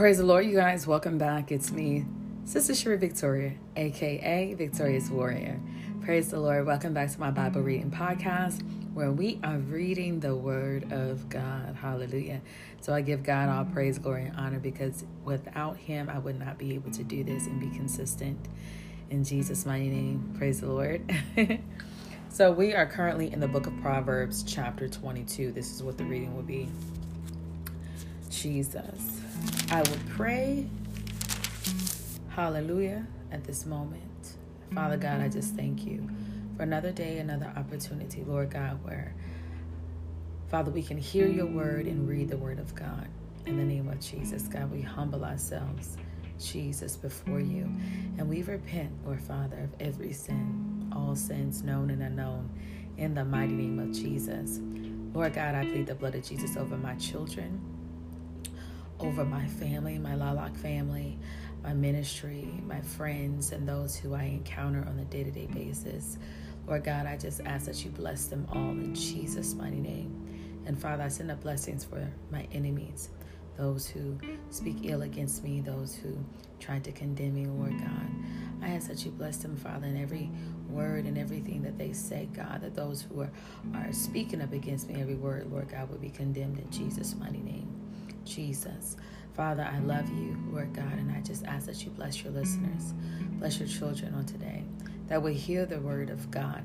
Praise the Lord, you guys. Welcome back. It's me, Sister Sherry Victoria, aka Victorious Warrior. Praise the Lord. Welcome back to my Bible reading podcast where we are reading the Word of God. Hallelujah. So I give God all praise, glory, and honor because without Him, I would not be able to do this and be consistent. In Jesus' mighty name, praise the Lord. so we are currently in the book of Proverbs, chapter 22. This is what the reading will be. Jesus. I would pray, hallelujah, at this moment. Father God, I just thank you for another day, another opportunity, Lord God, where, Father, we can hear your word and read the word of God. In the name of Jesus, God, we humble ourselves, Jesus, before you. And we repent, Lord Father, of every sin, all sins known and unknown, in the mighty name of Jesus. Lord God, I plead the blood of Jesus over my children, over my family, my Lilac family, my ministry, my friends, and those who I encounter on a day to day basis. Lord God, I just ask that you bless them all in Jesus' mighty name. And Father, I send up blessings for my enemies, those who speak ill against me, those who try to condemn me, Lord God. I ask that you bless them, Father, in every word and everything that they say, God, that those who are, are speaking up against me, every word, Lord God, will be condemned in Jesus' mighty name. Jesus. Father, I love you, Lord God, and I just ask that you bless your listeners, bless your children on today, that we hear the word of God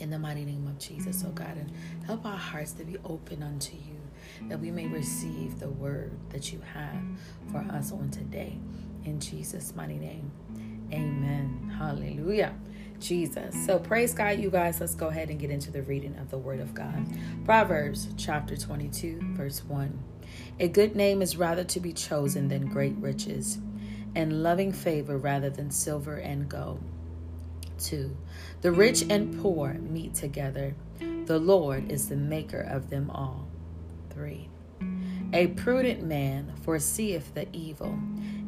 in the mighty name of Jesus, oh God, and help our hearts to be open unto you, that we may receive the word that you have for us on today. In Jesus' mighty name, amen. Hallelujah. Jesus. So praise God, you guys. Let's go ahead and get into the reading of the Word of God. Proverbs chapter 22, verse 1. A good name is rather to be chosen than great riches, and loving favor rather than silver and gold. 2. The rich and poor meet together. The Lord is the maker of them all. 3. A prudent man foreseeth the evil,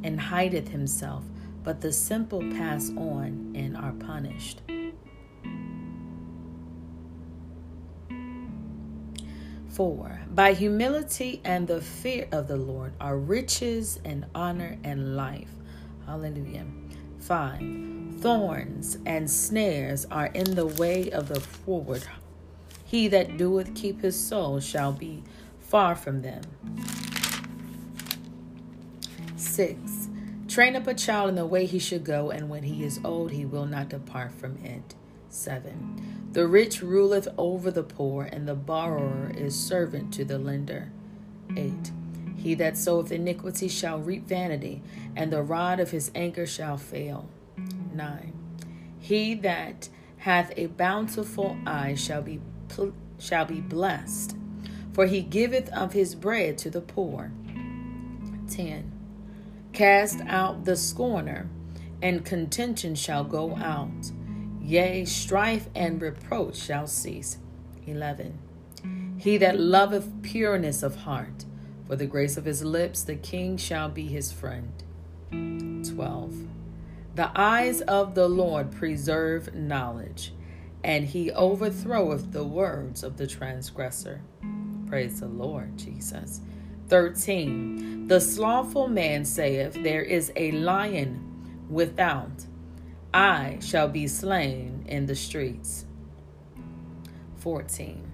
and hideth himself, but the simple pass on and are punished. 4. By humility and the fear of the Lord are riches and honor and life. Hallelujah. 5. Thorns and snares are in the way of the forward. He that doeth keep his soul shall be far from them. 6. Train up a child in the way he should go, and when he is old, he will not depart from it. 7. The rich ruleth over the poor, and the borrower is servant to the lender. 8. He that soweth iniquity shall reap vanity, and the rod of his anger shall fail. 9. He that hath a bountiful eye shall be pl- shall be blessed, for he giveth of his bread to the poor. 10. Cast out the scorner, and contention shall go out Yea, strife and reproach shall cease. 11. He that loveth pureness of heart, for the grace of his lips, the king shall be his friend. 12. The eyes of the Lord preserve knowledge, and he overthroweth the words of the transgressor. Praise the Lord, Jesus. 13. The slothful man saith, There is a lion without I shall be slain in the streets. 14.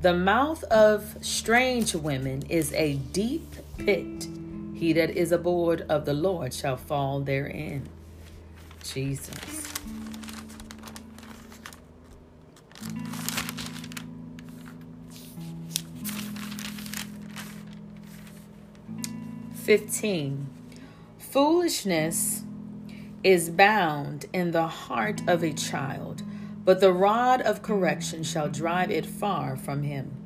The mouth of strange women is a deep pit. He that is aboard of the Lord shall fall therein. Jesus. Fifteen. Foolishness is bound in the heart of a child, but the rod of correction shall drive it far from him.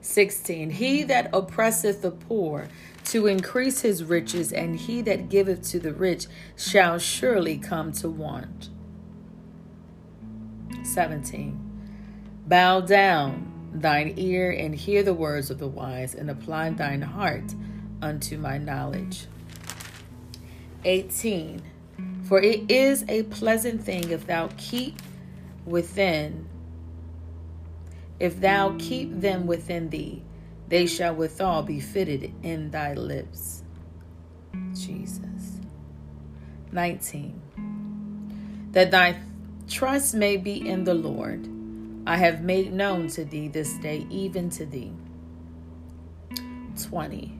16. He that oppresseth the poor to increase his riches, and he that giveth to the rich shall surely come to want. 17. Bow down thine ear and hear the words of the wise, and apply thine heart unto my knowledge. 18. For it is a pleasant thing if thou keep within, if thou keep them within thee, they shall withal be fitted in thy lips. Jesus. 19. That thy trust may be in the Lord. I have made known to thee this day, even to thee. 20.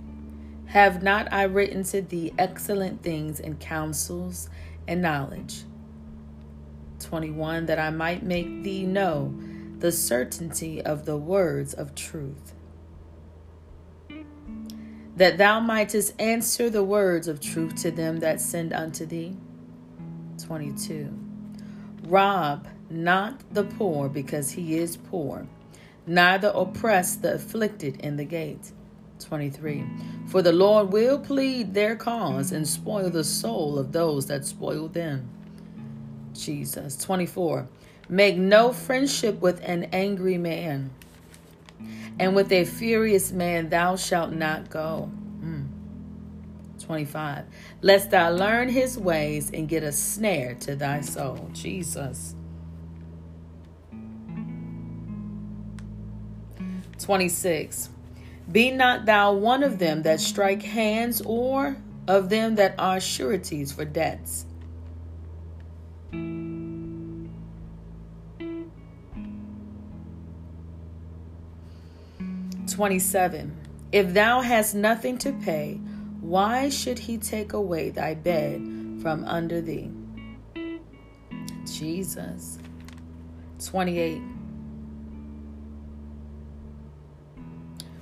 Have not I written to thee excellent things and counsels and knowledge? 21. That I might make thee know the certainty of the words of truth. That thou mightest answer the words of truth to them that send unto thee. 22. Rob not the poor because he is poor, neither oppress the afflicted in the gate. 23. For the Lord will plead their cause and spoil the soul of those that spoil them. Jesus. 24. Make no friendship with an angry man, and with a furious man thou shalt not go. Mm. 25. Lest thou learn his ways and get a snare to thy soul. Jesus. 26. Be not thou one of them that strike hands, or of them that are sureties for debts. Twenty-seven. If thou hast nothing to pay, why should he take away thy bed from under thee? Jesus. Twenty-eight.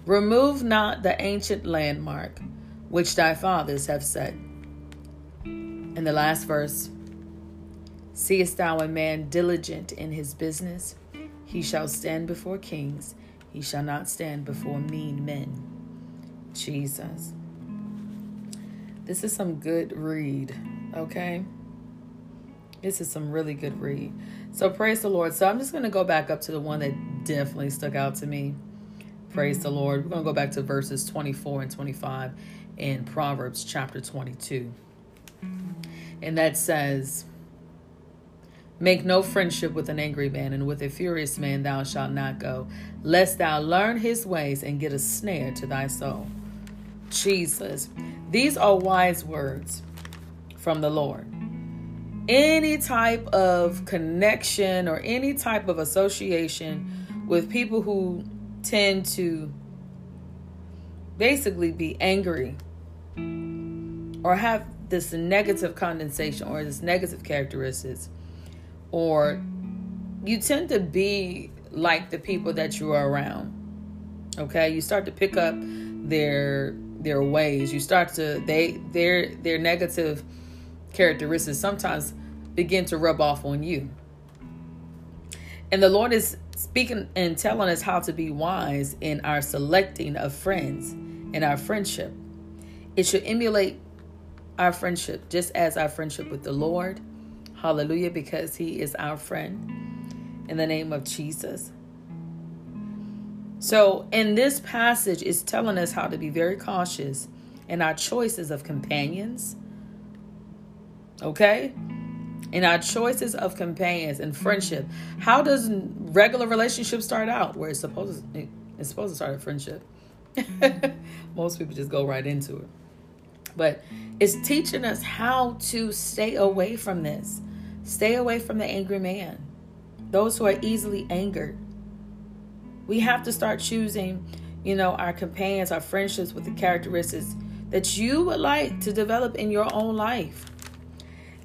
Remove not the ancient landmark which thy fathers have set. In the last verse, seest thou a man diligent in his business? He shall stand before kings, he shall not stand before mean men. Jesus. This is some good read, okay? This is some really good read. So praise the Lord. So I'm just going to go back up to the one that definitely stuck out to me. Praise the mm-hmm. Lord. We're going to go back to verses 24 and 25 in Proverbs chapter 22. Mm-hmm. And that says, Make no friendship with an angry man, and with a furious man thou shalt not go, lest thou learn his ways and get a snare to thy soul. Jesus. These are wise words from the Lord. Any type of connection or any type of association with people who tend to basically be angry or have this negative condensation or this negative characteristics or you tend to be like the people that you are around okay? You start to pick up their their ways. You start to they their their negative characteristics sometimes begin to rub off on you. And the lord is speaking and telling us how to be wise in our selecting of friends and our friendship. It should emulate our friendship just as our friendship with the Lord. Hallelujah, because He is our friend in the name of Jesus. So, in this passage, it's telling us how to be very cautious in our choices of companions. Okay? In our choices of companions and friendship. How does regular relationship start out? Where it's supposed to, it's supposed to start a friendship. Most people just go right into it. But it's teaching us how to stay away from this. Stay away from the angry man. Those who are easily angered. We have to start choosing, you know, our companions, our friendships with the characteristics that you would like to develop in your own life.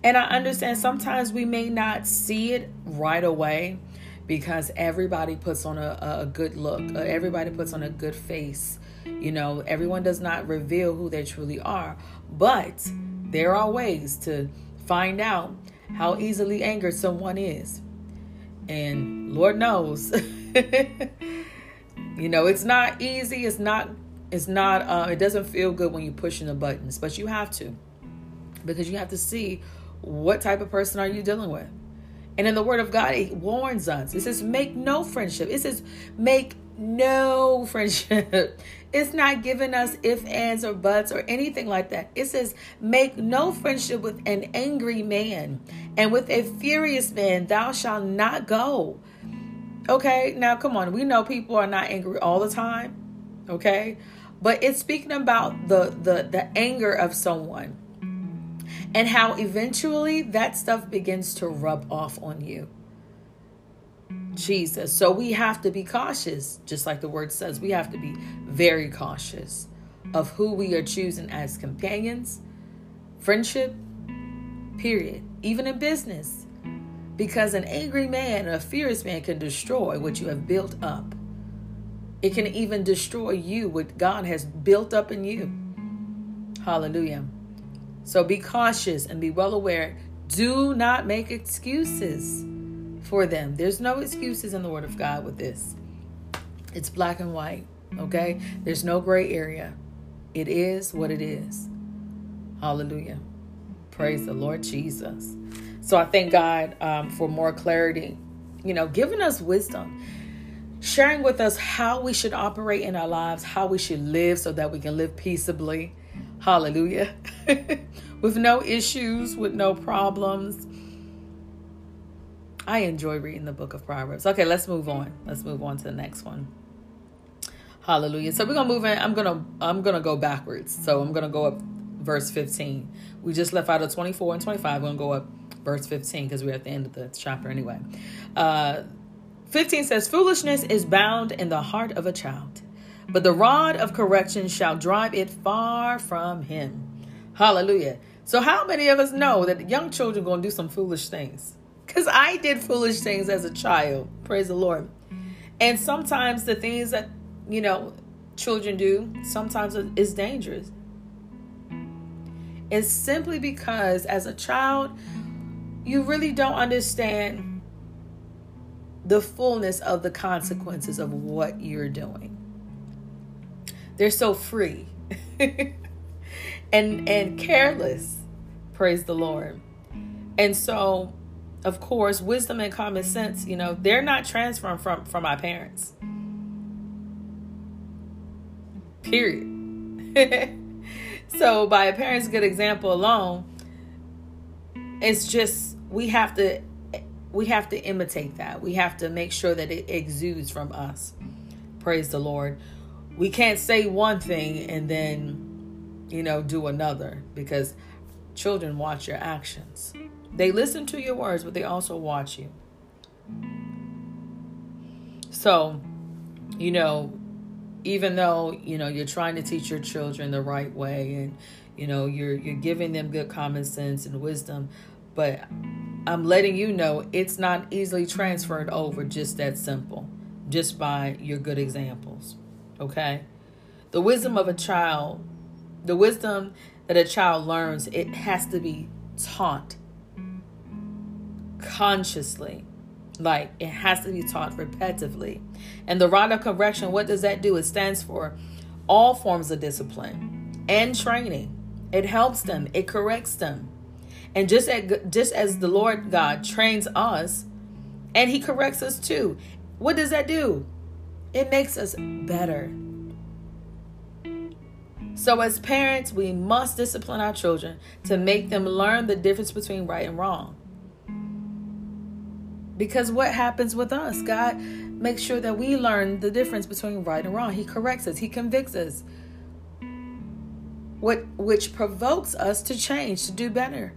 And I understand sometimes we may not see it right away because everybody puts on a, a good look, everybody puts on a good face. You know, everyone does not reveal who they truly are, but there are ways to find out how easily angered someone is. And Lord knows, you know, it's not easy. It's not, it's not, uh, it doesn't feel good when you're pushing the buttons, but you have to because you have to see what type of person are you dealing with? And in the Word of God, it warns us. It says, make no friendship. It says, make no friendship. It's not giving us if, ands, or buts or anything like that. It says, make no friendship with an angry man, and with a furious man thou shalt not go. Okay, now come on. We know people are not angry all the time. Okay? But it's speaking about the the the anger of someone and how eventually that stuff begins to rub off on you. Jesus. So we have to be cautious, just like the word says. We have to be very cautious of who we are choosing as companions, friendship, period, even in business. Because an angry man, a fierce man, can destroy what you have built up. It can even destroy you, what God has built up in you. Hallelujah. So be cautious and be well aware. Do not make excuses for them. There's no excuses in the Word of God with this. It's black and white, okay? There's no gray area. It is what it is. Hallelujah. Praise the Lord Jesus. So I thank God um, for more clarity, you know, giving us wisdom, sharing with us how we should operate in our lives, how we should live so that we can live peaceably. Hallelujah. with no issues, with no problems. I enjoy reading the book of Proverbs. Okay, let's move on. Let's move on to the next one. Hallelujah. So we're gonna move in. I'm gonna I'm gonna go backwards. So I'm gonna go up verse 15. We just left out of 24 and 25. We're gonna go up verse 15 because we're at the end of the chapter anyway. Uh 15 says, Foolishness is bound in the heart of a child, but the rod of correction shall drive it far from him. Hallelujah. So, how many of us know that young children going to do some foolish things? Because I did foolish things as a child. Praise the Lord. And sometimes the things that, you know, children do, sometimes is dangerous. It's simply because as a child, you really don't understand the fullness of the consequences of what you're doing. They're so free and and careless. Praise the Lord. And so of course, wisdom and common sense, you know, they're not transferring from from our parents. Period. so by a parent's good example alone, it's just we have to we have to imitate that. We have to make sure that it exudes from us. Praise the Lord. We can't say one thing and then you know do another because children watch your actions. They listen to your words, but they also watch you. So, you know, even though, you know, you're trying to teach your children the right way and you know, you're you're giving them good common sense and wisdom, but I'm letting you know it's not easily transferred over just that simple, just by your good examples. Okay? The wisdom of a child, the wisdom that a child learns, it has to be taught consciously. Like it has to be taught repetitively. And the rod of correction, what does that do? It stands for all forms of discipline and training. It helps them, it corrects them. And just as, just as the Lord God trains us and he corrects us too, what does that do? It makes us better. So, as parents, we must discipline our children to make them learn the difference between right and wrong. Because what happens with us? God makes sure that we learn the difference between right and wrong. He corrects us, He convicts us. What which provokes us to change, to do better.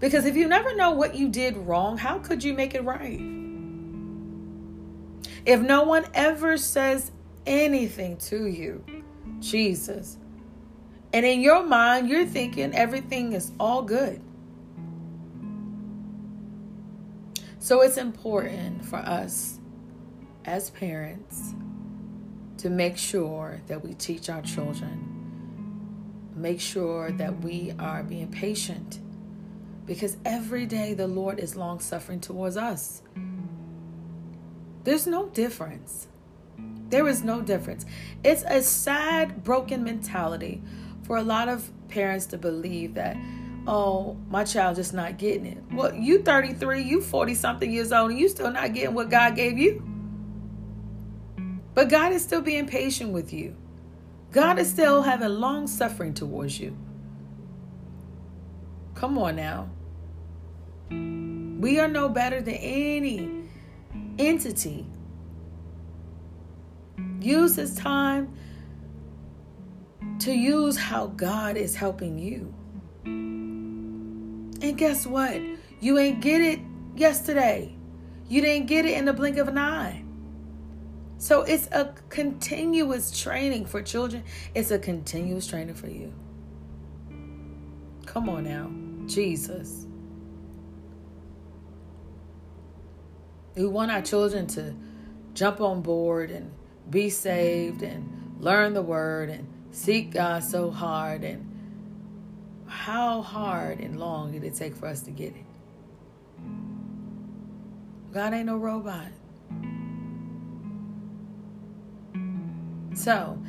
Because if you never know what you did wrong, how could you make it right? If no one ever says anything to you, Jesus, and in your mind you're thinking everything is all good. So it's important for us as parents to make sure that we teach our children, make sure that we are being patient because every day the Lord is long suffering towards us. There's no difference. There is no difference. It's a sad, broken mentality for a lot of parents to believe that oh, my child just not getting it. Well, you 33, you 40 something years old, and you still not getting what God gave you. But God is still being patient with you. God is still having long suffering towards you. Come on now. We are no better than any entity Use this time to use how God is helping you. And guess what? You ain't get it yesterday. You didn't get it in the blink of an eye. So it's a continuous training for children. It's a continuous training for you. Come on now. Jesus. We want our children to jump on board and be saved and learn the word and seek God so hard. And how hard and long did it take for us to get it? God ain't no robot. So,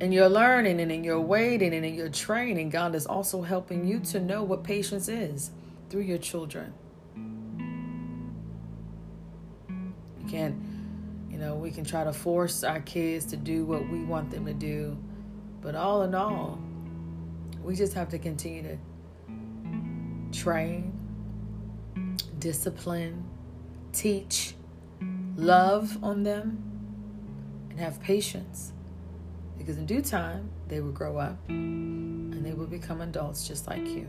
in your learning and in your waiting and in your training, God is also helping you to know what patience is through your children. Can't, you know, we can try to force our kids to do what we want them to do, but all in all, we just have to continue to train, discipline, teach, love on them, and have patience. Because in due time, they will grow up and they will become adults just like you.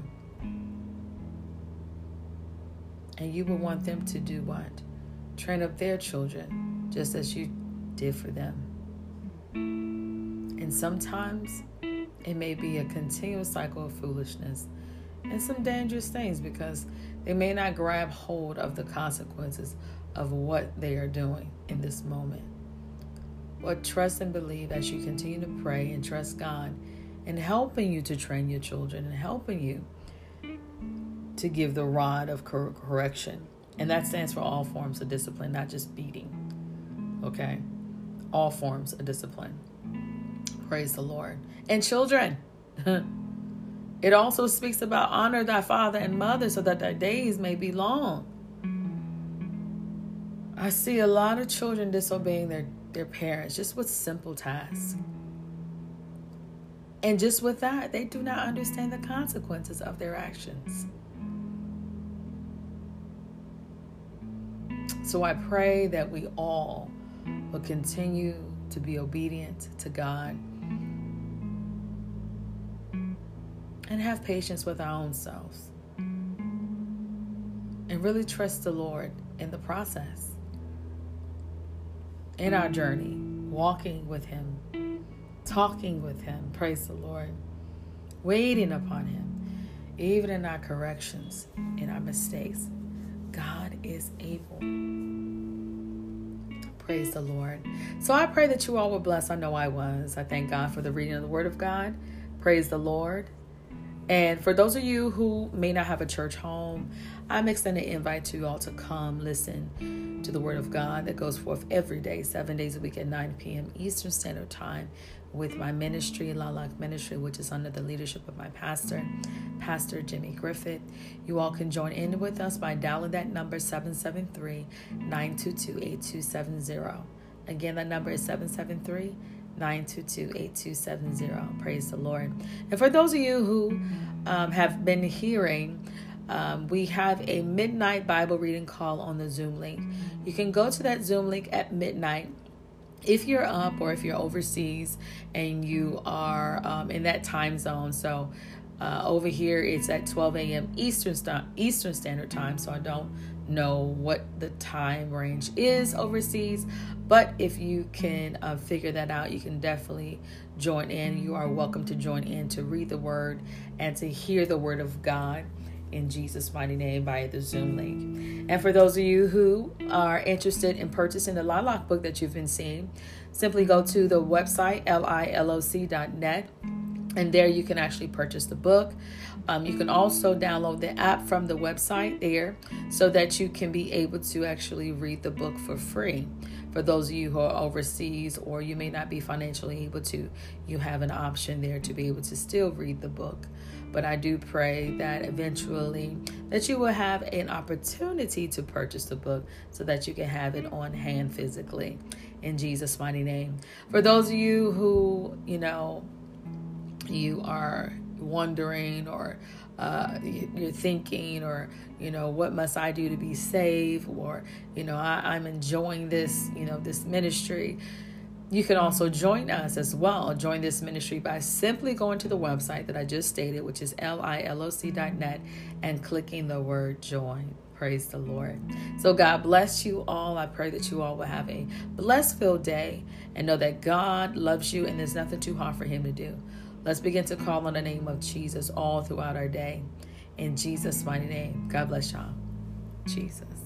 And you will want them to do what? Train up their children just as you did for them. And sometimes it may be a continuous cycle of foolishness and some dangerous things because they may not grab hold of the consequences of what they are doing in this moment. But trust and believe as you continue to pray and trust God in helping you to train your children and helping you to give the rod of correction. And that stands for all forms of discipline, not just beating. Okay? All forms of discipline. Praise the Lord. And children. It also speaks about honor thy father and mother so that thy days may be long. I see a lot of children disobeying their, their parents just with simple tasks. And just with that, they do not understand the consequences of their actions. So I pray that we all will continue to be obedient to God and have patience with our own selves and really trust the Lord in the process, in our journey, walking with Him, talking with Him. Praise the Lord, waiting upon Him, even in our corrections, in our mistakes. God is able. Praise the Lord. So I pray that you all were blessed. I know I was. I thank God for the reading of the Word of God. Praise the Lord. And for those of you who may not have a church home, I'm extending an invite to you all to come listen to the Word of God that goes forth every day, seven days a week at 9 p.m. Eastern Standard Time with my ministry, Lilac Ministry, which is under the leadership of my pastor, Pastor Jimmy Griffith. You all can join in with us by dialing that number 773 922 8270. Again, that number is 773 922 8270. Praise the Lord. And for those of you who um, have been hearing, um, we have a midnight Bible reading call on the Zoom link. You can go to that Zoom link at midnight. If you're up or if you're overseas and you are um, in that time zone, so uh, over here it's at 12 a.m. Eastern St- Eastern Standard Time, so I don't know what the time range is overseas. But if you can uh, figure that out, you can definitely join in. You are welcome to join in to read the word and to hear the word of God in Jesus' mighty name via the Zoom link. And for those of you who are interested in purchasing the Lilac book that you've been seeing, simply go to the website, liloc.net and there you can actually purchase the book. Um, you can also download the app from the website there so that you can be able to actually read the book for free. For those of you who are overseas or you may not be financially able to, you have an option there to be able to still read the book. But I do pray that eventually that you will have an opportunity to purchase the book so that you can have it on hand physically. In Jesus mighty name. For those of you who, you know, you are wondering or uh, you're thinking or you know what must i do to be saved? Or you know I, i'm enjoying this you know this ministry You can also join us as well. Join this ministry by simply going to the website that I just stated, which is liloc.net, and clicking the word join. Praise the Lord. So, God bless you all. I pray that you all will have a blessed filled day and know that God loves you and there's nothing too hard for Him to do. Let's begin to call on the name of Jesus all throughout our day. In Jesus' mighty name. God bless y'all. Jesus.